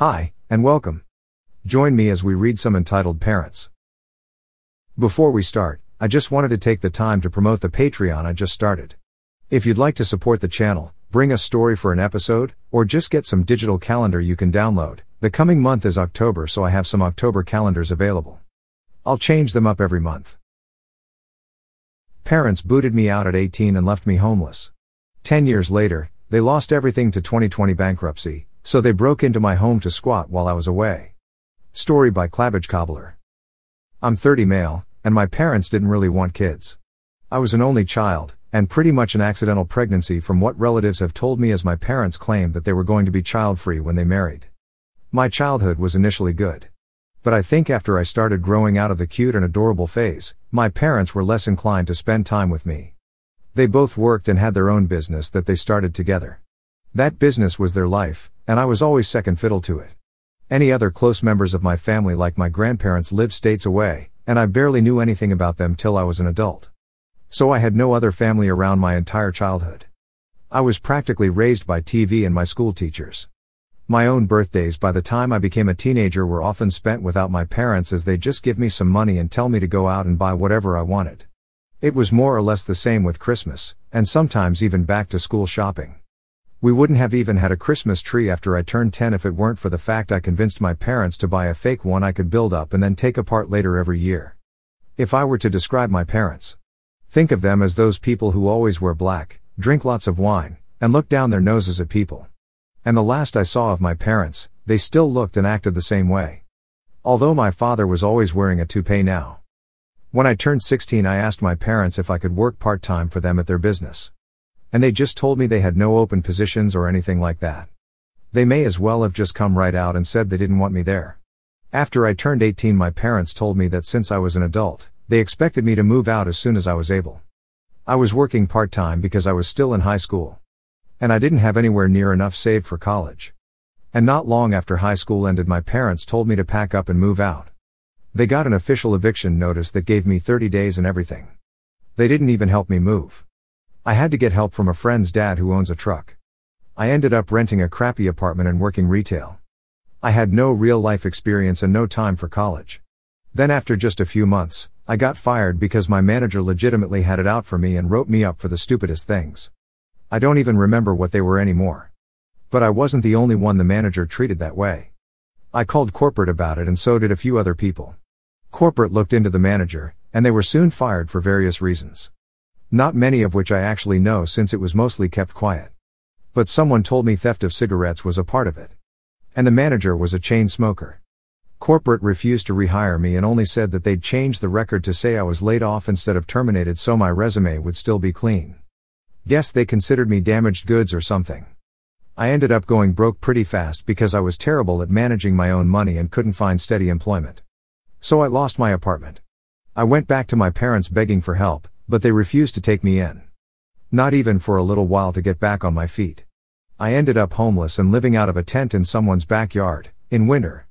Hi, and welcome. Join me as we read some entitled Parents. Before we start, I just wanted to take the time to promote the Patreon I just started. If you'd like to support the channel, bring a story for an episode, or just get some digital calendar you can download, the coming month is October, so I have some October calendars available. I'll change them up every month. Parents booted me out at 18 and left me homeless. Ten years later, they lost everything to 2020 bankruptcy, so they broke into my home to squat while I was away. Story by Clabbage Cobbler. I'm 30 male, and my parents didn't really want kids. I was an only child, and pretty much an accidental pregnancy from what relatives have told me as my parents claimed that they were going to be child free when they married. My childhood was initially good. But I think after I started growing out of the cute and adorable phase, my parents were less inclined to spend time with me. They both worked and had their own business that they started together. That business was their life, and I was always second fiddle to it. Any other close members of my family, like my grandparents, lived states away, and I barely knew anything about them till I was an adult. So I had no other family around my entire childhood. I was practically raised by TV and my school teachers. My own birthdays by the time I became a teenager were often spent without my parents as they'd just give me some money and tell me to go out and buy whatever I wanted. It was more or less the same with Christmas, and sometimes even back to school shopping. We wouldn't have even had a Christmas tree after I turned 10 if it weren't for the fact I convinced my parents to buy a fake one I could build up and then take apart later every year. If I were to describe my parents, think of them as those people who always wear black, drink lots of wine, and look down their noses at people. And the last I saw of my parents, they still looked and acted the same way. Although my father was always wearing a toupee now. When I turned 16, I asked my parents if I could work part time for them at their business. And they just told me they had no open positions or anything like that. They may as well have just come right out and said they didn't want me there. After I turned 18, my parents told me that since I was an adult, they expected me to move out as soon as I was able. I was working part time because I was still in high school. And I didn't have anywhere near enough saved for college. And not long after high school ended, my parents told me to pack up and move out. They got an official eviction notice that gave me 30 days and everything. They didn't even help me move. I had to get help from a friend's dad who owns a truck. I ended up renting a crappy apartment and working retail. I had no real life experience and no time for college. Then, after just a few months, I got fired because my manager legitimately had it out for me and wrote me up for the stupidest things. I don't even remember what they were anymore. But I wasn't the only one the manager treated that way. I called corporate about it and so did a few other people. Corporate looked into the manager, and they were soon fired for various reasons. Not many of which I actually know since it was mostly kept quiet. But someone told me theft of cigarettes was a part of it. And the manager was a chain smoker. Corporate refused to rehire me and only said that they'd change the record to say I was laid off instead of terminated so my resume would still be clean. Guess they considered me damaged goods or something. I ended up going broke pretty fast because I was terrible at managing my own money and couldn't find steady employment. So I lost my apartment. I went back to my parents begging for help, but they refused to take me in. Not even for a little while to get back on my feet. I ended up homeless and living out of a tent in someone's backyard, in winter.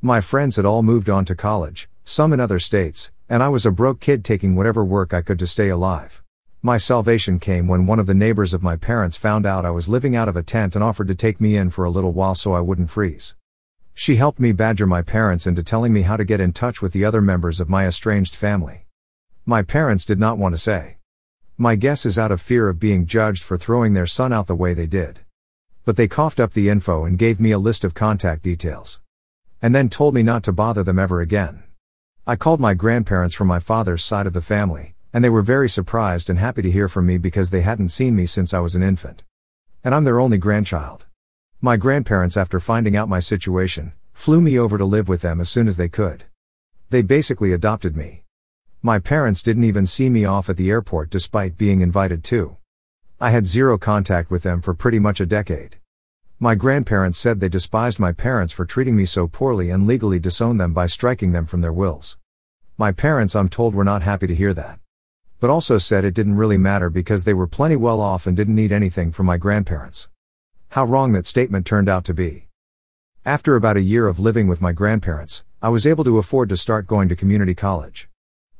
My friends had all moved on to college, some in other states, and I was a broke kid taking whatever work I could to stay alive. My salvation came when one of the neighbors of my parents found out I was living out of a tent and offered to take me in for a little while so I wouldn't freeze. She helped me badger my parents into telling me how to get in touch with the other members of my estranged family. My parents did not want to say. My guess is out of fear of being judged for throwing their son out the way they did. But they coughed up the info and gave me a list of contact details. And then told me not to bother them ever again. I called my grandparents from my father's side of the family, and they were very surprised and happy to hear from me because they hadn't seen me since I was an infant. And I'm their only grandchild. My grandparents, after finding out my situation, flew me over to live with them as soon as they could. They basically adopted me. My parents didn't even see me off at the airport despite being invited to. I had zero contact with them for pretty much a decade. My grandparents said they despised my parents for treating me so poorly and legally disowned them by striking them from their wills. My parents, I'm told, were not happy to hear that. But also said it didn't really matter because they were plenty well off and didn't need anything from my grandparents. How wrong that statement turned out to be. After about a year of living with my grandparents, I was able to afford to start going to community college.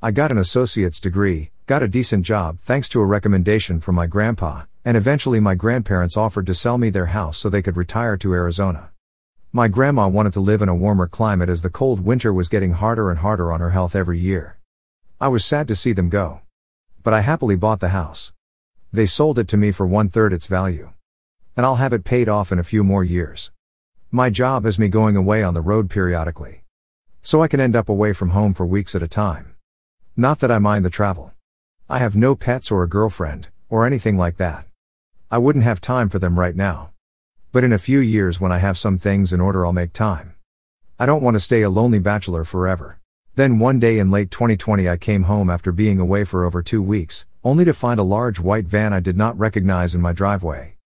I got an associate's degree, got a decent job thanks to a recommendation from my grandpa, and eventually my grandparents offered to sell me their house so they could retire to Arizona. My grandma wanted to live in a warmer climate as the cold winter was getting harder and harder on her health every year. I was sad to see them go. But I happily bought the house. They sold it to me for one third its value. And I'll have it paid off in a few more years. My job is me going away on the road periodically. So I can end up away from home for weeks at a time. Not that I mind the travel. I have no pets or a girlfriend, or anything like that. I wouldn't have time for them right now. But in a few years when I have some things in order I'll make time. I don't want to stay a lonely bachelor forever. Then one day in late 2020 I came home after being away for over two weeks, only to find a large white van I did not recognize in my driveway.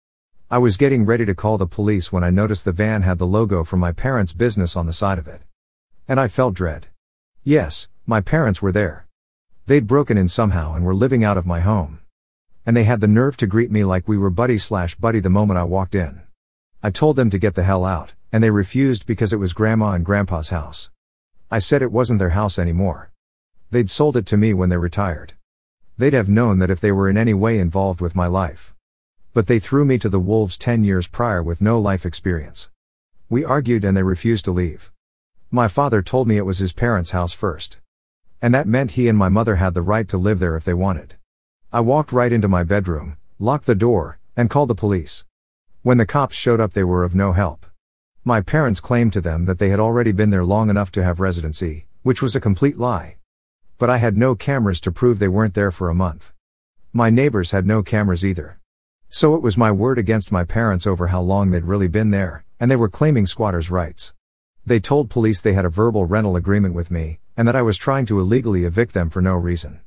I was getting ready to call the police when I noticed the van had the logo from my parents' business on the side of it. And I felt dread. Yes, my parents were there. They'd broken in somehow and were living out of my home. And they had the nerve to greet me like we were buddy slash buddy the moment I walked in. I told them to get the hell out, and they refused because it was grandma and grandpa's house. I said it wasn't their house anymore. They'd sold it to me when they retired. They'd have known that if they were in any way involved with my life. But they threw me to the wolves 10 years prior with no life experience. We argued and they refused to leave. My father told me it was his parents' house first. And that meant he and my mother had the right to live there if they wanted. I walked right into my bedroom, locked the door, and called the police. When the cops showed up, they were of no help. My parents claimed to them that they had already been there long enough to have residency, which was a complete lie. But I had no cameras to prove they weren't there for a month. My neighbors had no cameras either. So it was my word against my parents over how long they'd really been there, and they were claiming squatters' rights. They told police they had a verbal rental agreement with me, and that I was trying to illegally evict them for no reason.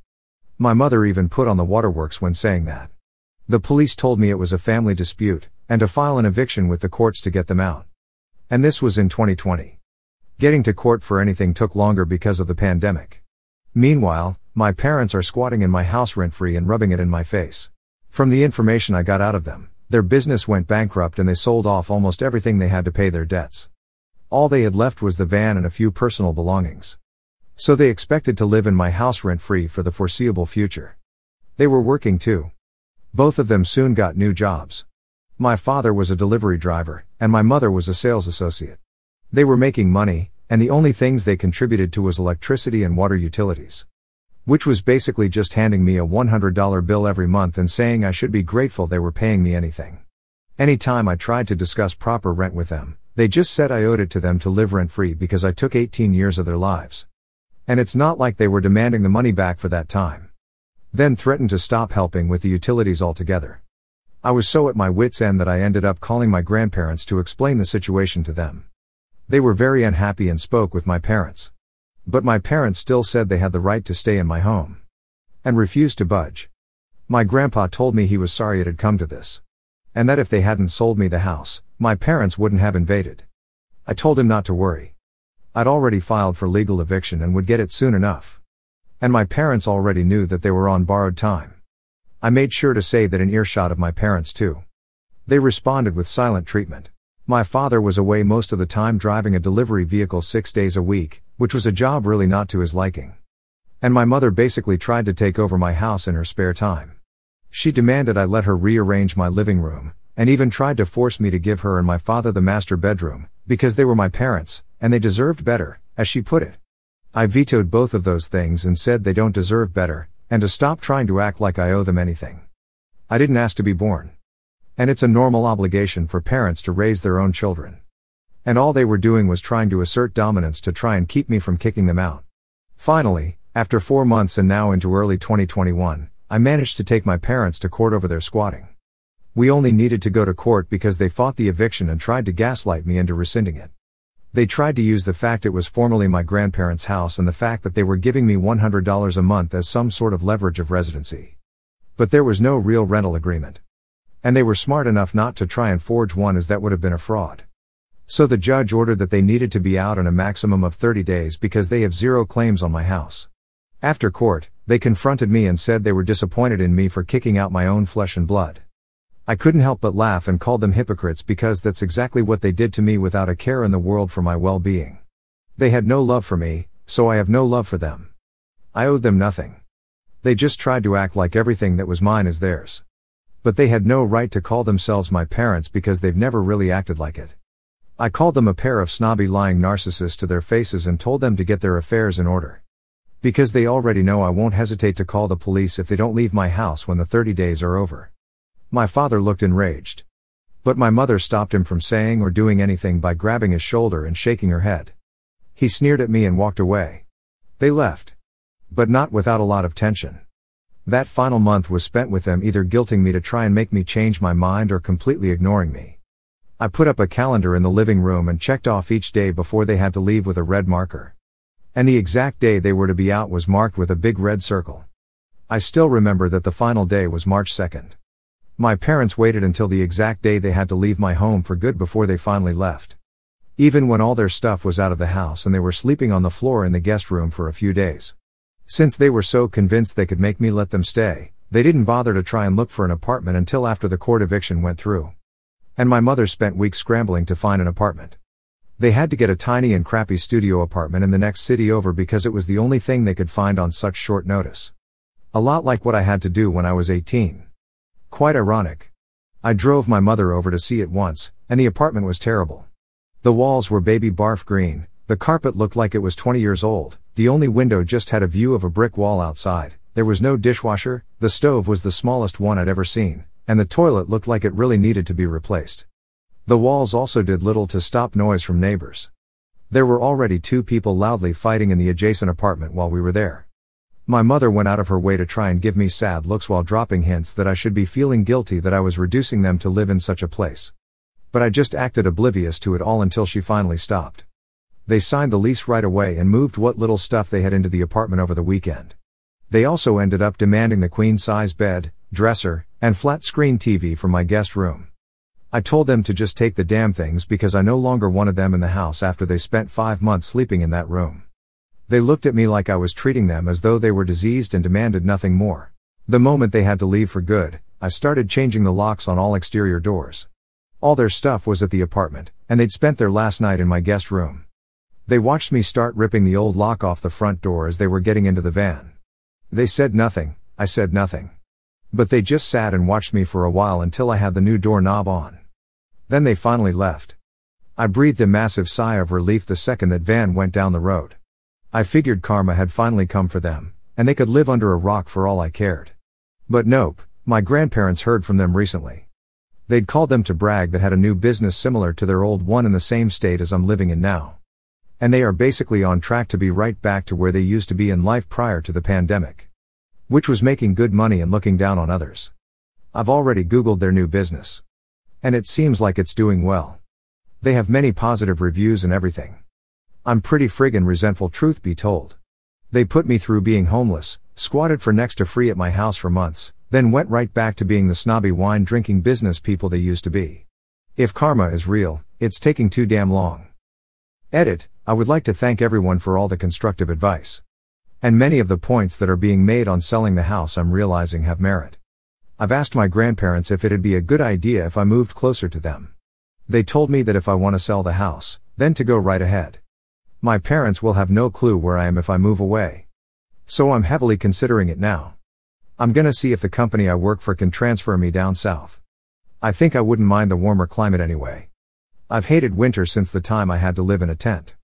My mother even put on the waterworks when saying that. The police told me it was a family dispute, and to file an eviction with the courts to get them out. And this was in 2020. Getting to court for anything took longer because of the pandemic. Meanwhile, my parents are squatting in my house rent free and rubbing it in my face. From the information I got out of them, their business went bankrupt and they sold off almost everything they had to pay their debts. All they had left was the van and a few personal belongings. So they expected to live in my house rent free for the foreseeable future. They were working too. Both of them soon got new jobs. My father was a delivery driver, and my mother was a sales associate. They were making money, and the only things they contributed to was electricity and water utilities. Which was basically just handing me a $100 bill every month and saying I should be grateful they were paying me anything. Anytime I tried to discuss proper rent with them, they just said I owed it to them to live rent free because I took 18 years of their lives. And it's not like they were demanding the money back for that time. Then threatened to stop helping with the utilities altogether. I was so at my wits' end that I ended up calling my grandparents to explain the situation to them. They were very unhappy and spoke with my parents. But my parents still said they had the right to stay in my home. And refused to budge. My grandpa told me he was sorry it had come to this. And that if they hadn't sold me the house, my parents wouldn't have invaded. I told him not to worry. I'd already filed for legal eviction and would get it soon enough. And my parents already knew that they were on borrowed time. I made sure to say that in earshot of my parents too. They responded with silent treatment. My father was away most of the time driving a delivery vehicle six days a week, which was a job really not to his liking. And my mother basically tried to take over my house in her spare time. She demanded I let her rearrange my living room, and even tried to force me to give her and my father the master bedroom, because they were my parents, and they deserved better, as she put it. I vetoed both of those things and said they don't deserve better, and to stop trying to act like I owe them anything. I didn't ask to be born. And it's a normal obligation for parents to raise their own children. And all they were doing was trying to assert dominance to try and keep me from kicking them out. Finally, after four months and now into early 2021, I managed to take my parents to court over their squatting. We only needed to go to court because they fought the eviction and tried to gaslight me into rescinding it. They tried to use the fact it was formerly my grandparents' house and the fact that they were giving me $100 a month as some sort of leverage of residency. But there was no real rental agreement. And they were smart enough not to try and forge one as that would have been a fraud. So the judge ordered that they needed to be out in a maximum of 30 days because they have zero claims on my house. After court, they confronted me and said they were disappointed in me for kicking out my own flesh and blood. I couldn't help but laugh and call them hypocrites because that's exactly what they did to me without a care in the world for my well-being. They had no love for me, so I have no love for them. I owed them nothing. They just tried to act like everything that was mine is theirs. But they had no right to call themselves my parents because they've never really acted like it. I called them a pair of snobby lying narcissists to their faces and told them to get their affairs in order. Because they already know I won't hesitate to call the police if they don't leave my house when the 30 days are over. My father looked enraged. But my mother stopped him from saying or doing anything by grabbing his shoulder and shaking her head. He sneered at me and walked away. They left. But not without a lot of tension. That final month was spent with them either guilting me to try and make me change my mind or completely ignoring me. I put up a calendar in the living room and checked off each day before they had to leave with a red marker. And the exact day they were to be out was marked with a big red circle. I still remember that the final day was March 2nd. My parents waited until the exact day they had to leave my home for good before they finally left. Even when all their stuff was out of the house and they were sleeping on the floor in the guest room for a few days. Since they were so convinced they could make me let them stay, they didn't bother to try and look for an apartment until after the court eviction went through. And my mother spent weeks scrambling to find an apartment. They had to get a tiny and crappy studio apartment in the next city over because it was the only thing they could find on such short notice. A lot like what I had to do when I was 18. Quite ironic. I drove my mother over to see it once, and the apartment was terrible. The walls were baby barf green, the carpet looked like it was 20 years old, the only window just had a view of a brick wall outside, there was no dishwasher, the stove was the smallest one I'd ever seen, and the toilet looked like it really needed to be replaced. The walls also did little to stop noise from neighbors. There were already two people loudly fighting in the adjacent apartment while we were there. My mother went out of her way to try and give me sad looks while dropping hints that I should be feeling guilty that I was reducing them to live in such a place. But I just acted oblivious to it all until she finally stopped. They signed the lease right away and moved what little stuff they had into the apartment over the weekend. They also ended up demanding the queen size bed, dresser, and flat screen TV from my guest room. I told them to just take the damn things because I no longer wanted them in the house after they spent five months sleeping in that room. They looked at me like I was treating them as though they were diseased and demanded nothing more. The moment they had to leave for good, I started changing the locks on all exterior doors. All their stuff was at the apartment, and they'd spent their last night in my guest room. They watched me start ripping the old lock off the front door as they were getting into the van. They said nothing, I said nothing. But they just sat and watched me for a while until I had the new doorknob on. Then they finally left. I breathed a massive sigh of relief the second that van went down the road. I figured karma had finally come for them, and they could live under a rock for all I cared. But nope, my grandparents heard from them recently. They'd called them to brag that had a new business similar to their old one in the same state as I'm living in now. And they are basically on track to be right back to where they used to be in life prior to the pandemic which was making good money and looking down on others. I've already Googled their new business. And it seems like it's doing well. They have many positive reviews and everything. I'm pretty friggin' resentful, truth be told. They put me through being homeless, squatted for next to free at my house for months, then went right back to being the snobby wine drinking business people they used to be. If karma is real, it's taking too damn long. Edit, I would like to thank everyone for all the constructive advice. And many of the points that are being made on selling the house I'm realizing have merit. I've asked my grandparents if it'd be a good idea if I moved closer to them. They told me that if I want to sell the house, then to go right ahead. My parents will have no clue where I am if I move away. So I'm heavily considering it now. I'm gonna see if the company I work for can transfer me down south. I think I wouldn't mind the warmer climate anyway. I've hated winter since the time I had to live in a tent.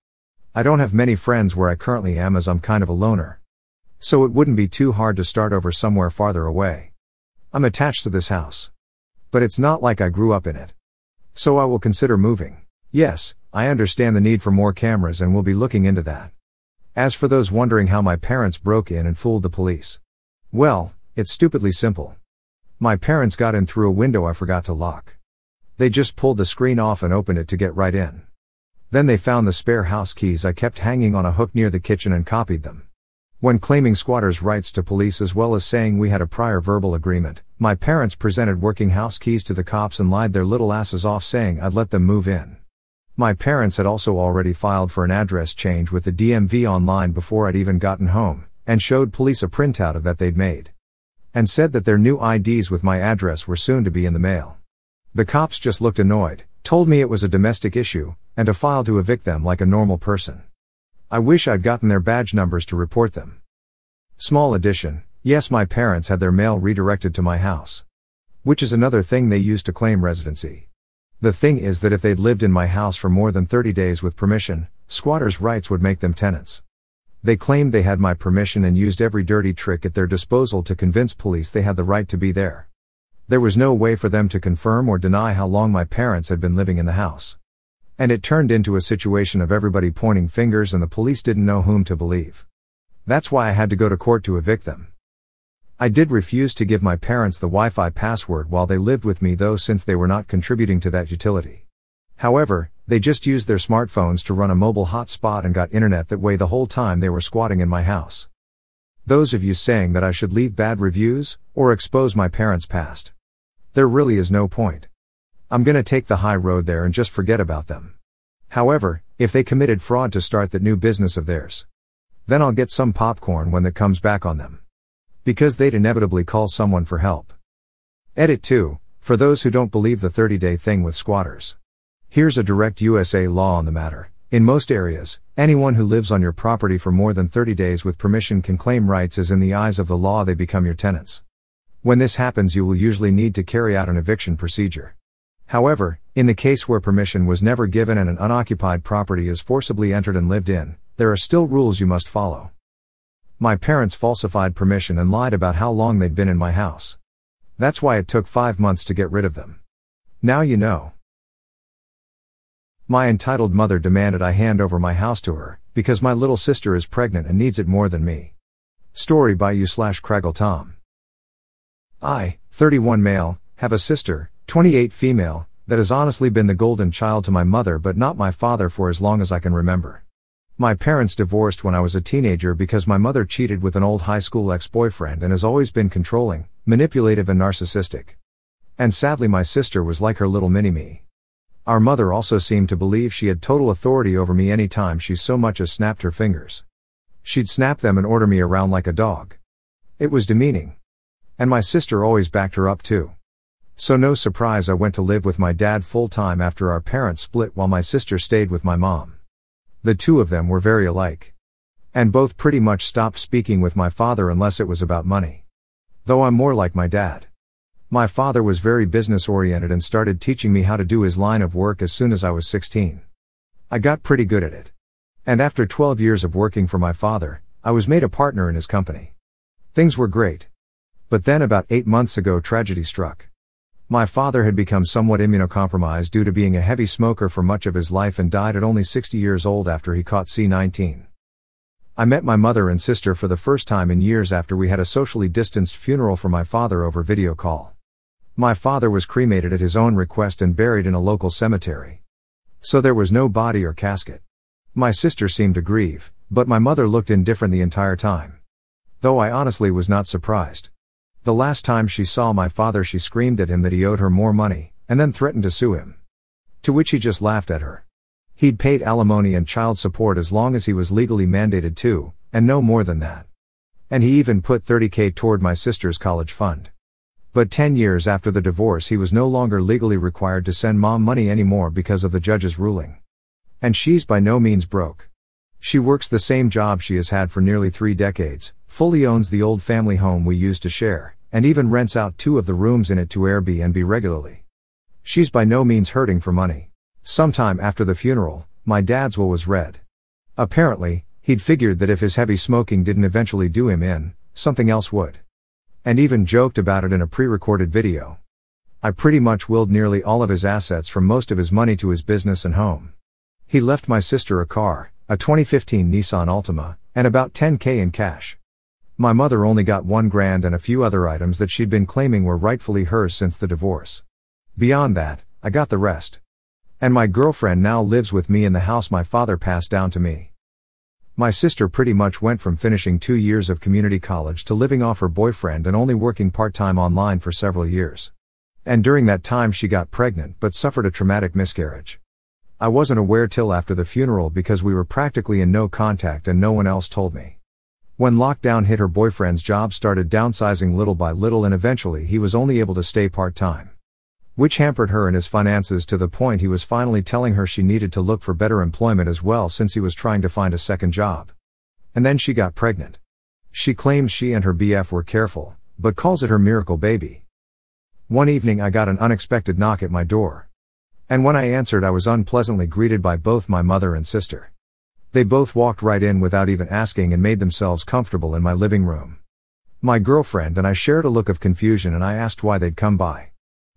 I don't have many friends where I currently am as I'm kind of a loner. So it wouldn't be too hard to start over somewhere farther away. I'm attached to this house. But it's not like I grew up in it. So I will consider moving. Yes, I understand the need for more cameras and will be looking into that. As for those wondering how my parents broke in and fooled the police. Well, it's stupidly simple. My parents got in through a window I forgot to lock. They just pulled the screen off and opened it to get right in. Then they found the spare house keys I kept hanging on a hook near the kitchen and copied them. When claiming squatters' rights to police as well as saying we had a prior verbal agreement, my parents presented working house keys to the cops and lied their little asses off saying I'd let them move in. My parents had also already filed for an address change with the DMV online before I'd even gotten home, and showed police a printout of that they'd made. And said that their new IDs with my address were soon to be in the mail. The cops just looked annoyed, told me it was a domestic issue, and to file to evict them like a normal person. I wish I'd gotten their badge numbers to report them. Small addition, yes, my parents had their mail redirected to my house. Which is another thing they used to claim residency. The thing is that if they'd lived in my house for more than 30 days with permission, squatters' rights would make them tenants. They claimed they had my permission and used every dirty trick at their disposal to convince police they had the right to be there. There was no way for them to confirm or deny how long my parents had been living in the house. And it turned into a situation of everybody pointing fingers and the police didn't know whom to believe. That's why I had to go to court to evict them. I did refuse to give my parents the Wi Fi password while they lived with me, though, since they were not contributing to that utility. However, they just used their smartphones to run a mobile hotspot and got internet that way the whole time they were squatting in my house. Those of you saying that I should leave bad reviews, or expose my parents' past. There really is no point. I'm gonna take the high road there and just forget about them. However, if they committed fraud to start that new business of theirs, then I'll get some popcorn when that comes back on them because they'd inevitably call someone for help. Edit 2 For those who don't believe the 30 day thing with squatters. Here's a direct USA law on the matter. In most areas, anyone who lives on your property for more than 30 days with permission can claim rights as in the eyes of the law they become your tenants. When this happens, you will usually need to carry out an eviction procedure. However, in the case where permission was never given and an unoccupied property is forcibly entered and lived in, there are still rules you must follow. My parents falsified permission and lied about how long they'd been in my house. That's why it took five months to get rid of them. Now you know. My entitled mother demanded I hand over my house to her, because my little sister is pregnant and needs it more than me. Story by you slash Craggle Tom. I, 31 male, have a sister, 28 female, that has honestly been the golden child to my mother but not my father for as long as I can remember. My parents divorced when I was a teenager because my mother cheated with an old high school ex boyfriend and has always been controlling, manipulative, and narcissistic. And sadly, my sister was like her little mini me. Our mother also seemed to believe she had total authority over me any time she so much as snapped her fingers. She'd snap them and order me around like a dog. It was demeaning. And my sister always backed her up too. So no surprise I went to live with my dad full time after our parents split while my sister stayed with my mom. The two of them were very alike. And both pretty much stopped speaking with my father unless it was about money. Though I'm more like my dad. My father was very business oriented and started teaching me how to do his line of work as soon as I was 16. I got pretty good at it. And after 12 years of working for my father, I was made a partner in his company. Things were great. But then about eight months ago tragedy struck. My father had become somewhat immunocompromised due to being a heavy smoker for much of his life and died at only 60 years old after he caught C19. I met my mother and sister for the first time in years after we had a socially distanced funeral for my father over video call. My father was cremated at his own request and buried in a local cemetery. So there was no body or casket. My sister seemed to grieve, but my mother looked indifferent the entire time. Though I honestly was not surprised. The last time she saw my father, she screamed at him that he owed her more money, and then threatened to sue him. To which he just laughed at her. He'd paid alimony and child support as long as he was legally mandated to, and no more than that. And he even put 30k toward my sister's college fund. But 10 years after the divorce, he was no longer legally required to send mom money anymore because of the judge's ruling. And she's by no means broke. She works the same job she has had for nearly three decades, fully owns the old family home we used to share, and even rents out two of the rooms in it to Airbnb regularly. She's by no means hurting for money. Sometime after the funeral, my dad's will was read. Apparently, he'd figured that if his heavy smoking didn't eventually do him in, something else would. And even joked about it in a pre recorded video. I pretty much willed nearly all of his assets from most of his money to his business and home. He left my sister a car, a 2015 Nissan Altima, and about 10k in cash. My mother only got one grand and a few other items that she'd been claiming were rightfully hers since the divorce. Beyond that, I got the rest. And my girlfriend now lives with me in the house my father passed down to me. My sister pretty much went from finishing two years of community college to living off her boyfriend and only working part time online for several years. And during that time she got pregnant but suffered a traumatic miscarriage. I wasn't aware till after the funeral because we were practically in no contact and no one else told me. When lockdown hit, her boyfriend's job started downsizing little by little, and eventually he was only able to stay part time. Which hampered her and his finances to the point he was finally telling her she needed to look for better employment as well since he was trying to find a second job. And then she got pregnant. She claims she and her BF were careful, but calls it her miracle baby. One evening I got an unexpected knock at my door. And when I answered, I was unpleasantly greeted by both my mother and sister. They both walked right in without even asking and made themselves comfortable in my living room. My girlfriend and I shared a look of confusion and I asked why they'd come by.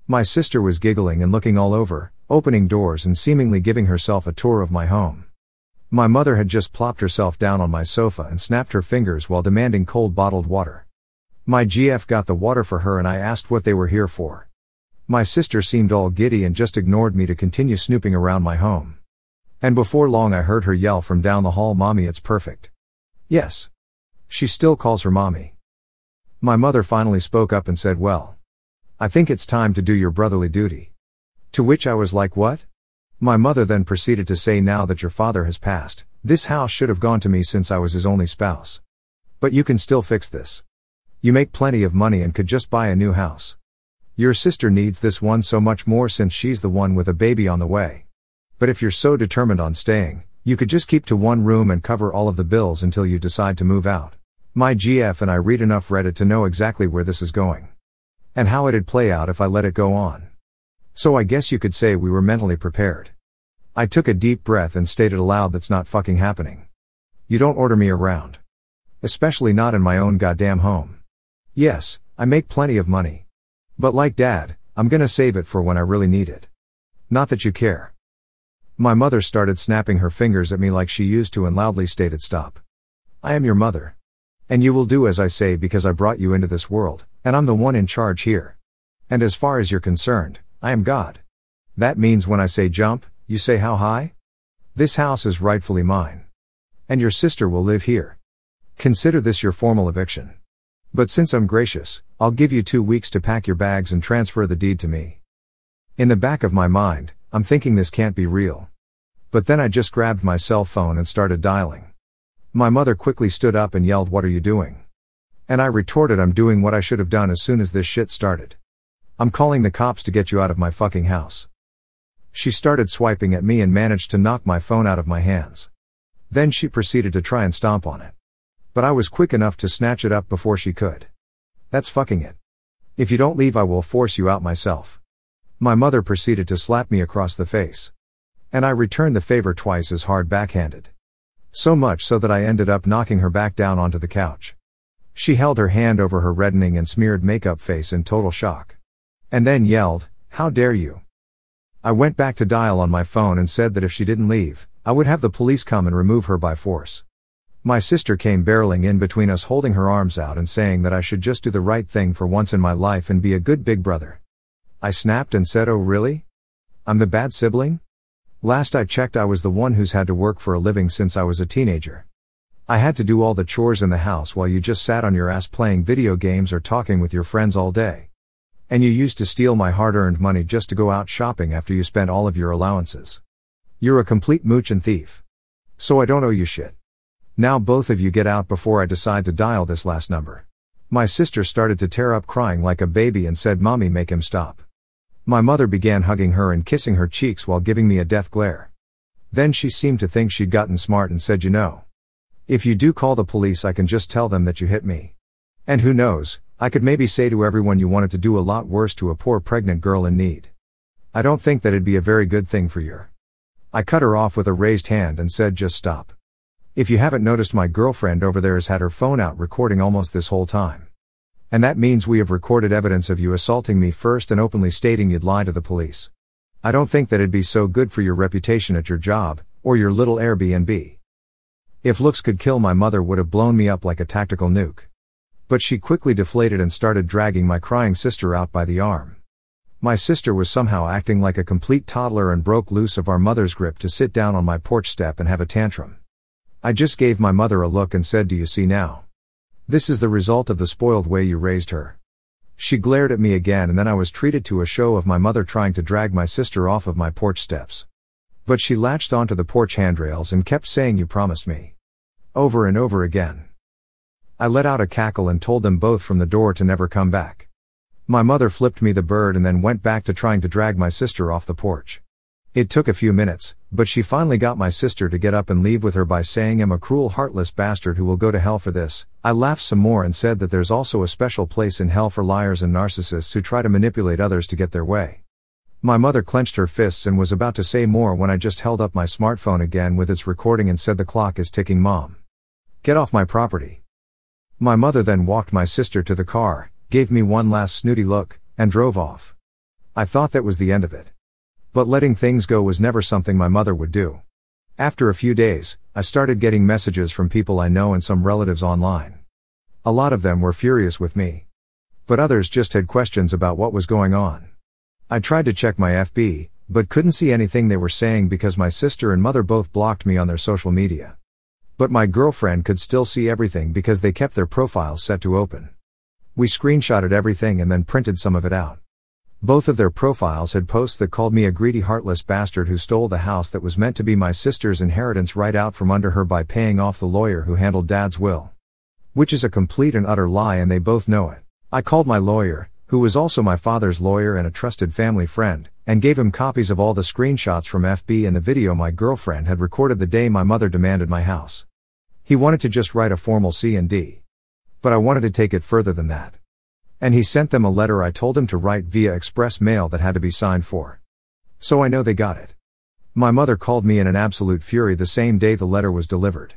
My sister was giggling and looking all over, opening doors and seemingly giving herself a tour of my home. My mother had just plopped herself down on my sofa and snapped her fingers while demanding cold bottled water. My GF got the water for her and I asked what they were here for. My sister seemed all giddy and just ignored me to continue snooping around my home. And before long I heard her yell from down the hall, Mommy, it's perfect. Yes. She still calls her mommy. My mother finally spoke up and said, Well, I think it's time to do your brotherly duty. To which I was like, What? My mother then proceeded to say, Now that your father has passed, this house should have gone to me since I was his only spouse. But you can still fix this. You make plenty of money and could just buy a new house. Your sister needs this one so much more since she's the one with a baby on the way. But if you're so determined on staying, you could just keep to one room and cover all of the bills until you decide to move out. My GF and I read enough Reddit to know exactly where this is going. And how it'd play out if I let it go on. So I guess you could say we were mentally prepared. I took a deep breath and stated aloud that's not fucking happening. You don't order me around. Especially not in my own goddamn home. Yes, I make plenty of money. But like dad, I'm gonna save it for when I really need it. Not that you care. My mother started snapping her fingers at me like she used to and loudly stated, Stop. I am your mother. And you will do as I say because I brought you into this world, and I'm the one in charge here. And as far as you're concerned, I am God. That means when I say jump, you say how high? This house is rightfully mine. And your sister will live here. Consider this your formal eviction. But since I'm gracious, I'll give you two weeks to pack your bags and transfer the deed to me. In the back of my mind, I'm thinking this can't be real. But then I just grabbed my cell phone and started dialing. My mother quickly stood up and yelled, What are you doing? And I retorted, I'm doing what I should have done as soon as this shit started. I'm calling the cops to get you out of my fucking house. She started swiping at me and managed to knock my phone out of my hands. Then she proceeded to try and stomp on it. But I was quick enough to snatch it up before she could. That's fucking it. If you don't leave, I will force you out myself. My mother proceeded to slap me across the face. And I returned the favor twice as hard backhanded. So much so that I ended up knocking her back down onto the couch. She held her hand over her reddening and smeared makeup face in total shock. And then yelled, How dare you? I went back to dial on my phone and said that if she didn't leave, I would have the police come and remove her by force. My sister came barreling in between us, holding her arms out and saying that I should just do the right thing for once in my life and be a good big brother. I snapped and said, Oh, really? I'm the bad sibling? Last I checked, I was the one who's had to work for a living since I was a teenager. I had to do all the chores in the house while you just sat on your ass playing video games or talking with your friends all day. And you used to steal my hard earned money just to go out shopping after you spent all of your allowances. You're a complete mooch and thief. So I don't owe you shit. Now both of you get out before I decide to dial this last number. My sister started to tear up crying like a baby and said, Mommy, make him stop. My mother began hugging her and kissing her cheeks while giving me a death glare. Then she seemed to think she'd gotten smart and said, You know. If you do call the police, I can just tell them that you hit me. And who knows, I could maybe say to everyone you wanted to do a lot worse to a poor pregnant girl in need. I don't think that'd be a very good thing for your. I cut her off with a raised hand and said, Just stop. If you haven't noticed, my girlfriend over there has had her phone out recording almost this whole time. And that means we have recorded evidence of you assaulting me first and openly stating you'd lie to the police. I don't think that it'd be so good for your reputation at your job, or your little Airbnb. If looks could kill, my mother would have blown me up like a tactical nuke. But she quickly deflated and started dragging my crying sister out by the arm. My sister was somehow acting like a complete toddler and broke loose of our mother's grip to sit down on my porch step and have a tantrum. I just gave my mother a look and said, Do you see now? This is the result of the spoiled way you raised her. She glared at me again, and then I was treated to a show of my mother trying to drag my sister off of my porch steps. But she latched onto the porch handrails and kept saying, You promised me. Over and over again. I let out a cackle and told them both from the door to never come back. My mother flipped me the bird and then went back to trying to drag my sister off the porch. It took a few minutes, but she finally got my sister to get up and leave with her by saying, I'm a cruel, heartless bastard who will go to hell for this. I laughed some more and said that there's also a special place in hell for liars and narcissists who try to manipulate others to get their way. My mother clenched her fists and was about to say more when I just held up my smartphone again with its recording and said, The clock is ticking, Mom. Get off my property. My mother then walked my sister to the car, gave me one last snooty look, and drove off. I thought that was the end of it. But letting things go was never something my mother would do. After a few days, I started getting messages from people I know and some relatives online. A lot of them were furious with me. But others just had questions about what was going on. I tried to check my FB, but couldn't see anything they were saying because my sister and mother both blocked me on their social media. But my girlfriend could still see everything because they kept their profiles set to open. We screenshotted everything and then printed some of it out. Both of their profiles had posts that called me a greedy heartless bastard who stole the house that was meant to be my sister's inheritance right out from under her by paying off the lawyer who handled dad's will. Which is a complete and utter lie and they both know it. I called my lawyer, who was also my father's lawyer and a trusted family friend, and gave him copies of all the screenshots from FB and the video my girlfriend had recorded the day my mother demanded my house. He wanted to just write a formal C&D. But I wanted to take it further than that. And he sent them a letter I told him to write via express mail that had to be signed for. So I know they got it. My mother called me in an absolute fury the same day the letter was delivered.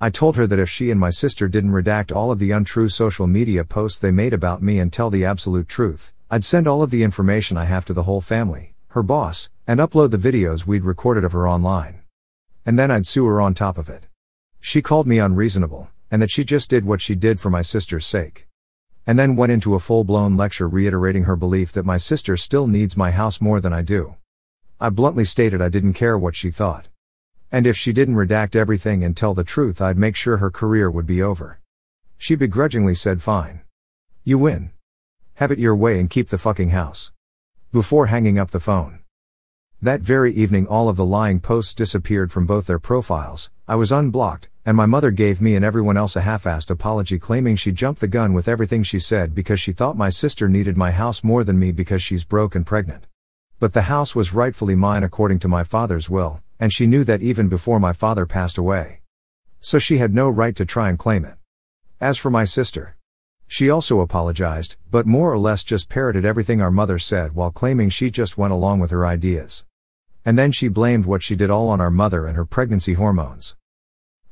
I told her that if she and my sister didn't redact all of the untrue social media posts they made about me and tell the absolute truth, I'd send all of the information I have to the whole family, her boss, and upload the videos we'd recorded of her online. And then I'd sue her on top of it. She called me unreasonable, and that she just did what she did for my sister's sake. And then went into a full blown lecture reiterating her belief that my sister still needs my house more than I do. I bluntly stated I didn't care what she thought. And if she didn't redact everything and tell the truth, I'd make sure her career would be over. She begrudgingly said, Fine. You win. Have it your way and keep the fucking house. Before hanging up the phone. That very evening, all of the lying posts disappeared from both their profiles. I was unblocked, and my mother gave me and everyone else a half assed apology claiming she jumped the gun with everything she said because she thought my sister needed my house more than me because she's broke and pregnant. But the house was rightfully mine according to my father's will, and she knew that even before my father passed away. So she had no right to try and claim it. As for my sister, she also apologized, but more or less just parroted everything our mother said while claiming she just went along with her ideas. And then she blamed what she did all on our mother and her pregnancy hormones.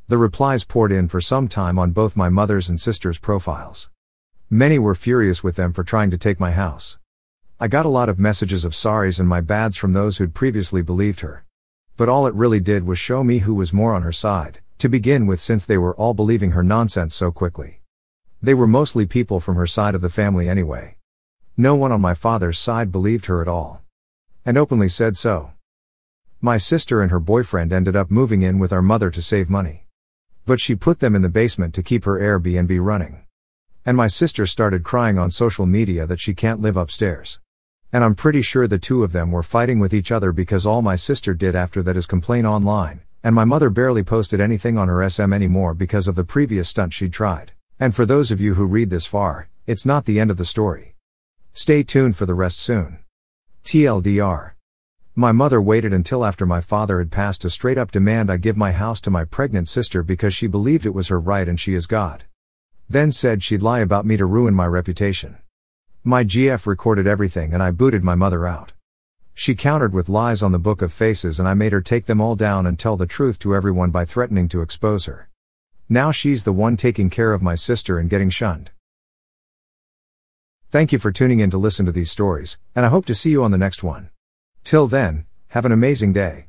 The replies poured in for some time on both my mother's and sister's profiles. Many were furious with them for trying to take my house. I got a lot of messages of sorries and my bads from those who'd previously believed her. But all it really did was show me who was more on her side, to begin with, since they were all believing her nonsense so quickly. They were mostly people from her side of the family anyway. No one on my father's side believed her at all. And openly said so. My sister and her boyfriend ended up moving in with our mother to save money. But she put them in the basement to keep her Airbnb running. And my sister started crying on social media that she can't live upstairs. And I'm pretty sure the two of them were fighting with each other because all my sister did after that is complain online, and my mother barely posted anything on her SM anymore because of the previous stunt she'd tried. And for those of you who read this far, it's not the end of the story. Stay tuned for the rest soon. TLDR. My mother waited until after my father had passed to straight up demand I give my house to my pregnant sister because she believed it was her right and she is God. Then said she'd lie about me to ruin my reputation. My GF recorded everything and I booted my mother out. She countered with lies on the Book of Faces and I made her take them all down and tell the truth to everyone by threatening to expose her. Now she's the one taking care of my sister and getting shunned. Thank you for tuning in to listen to these stories, and I hope to see you on the next one. Till then, have an amazing day.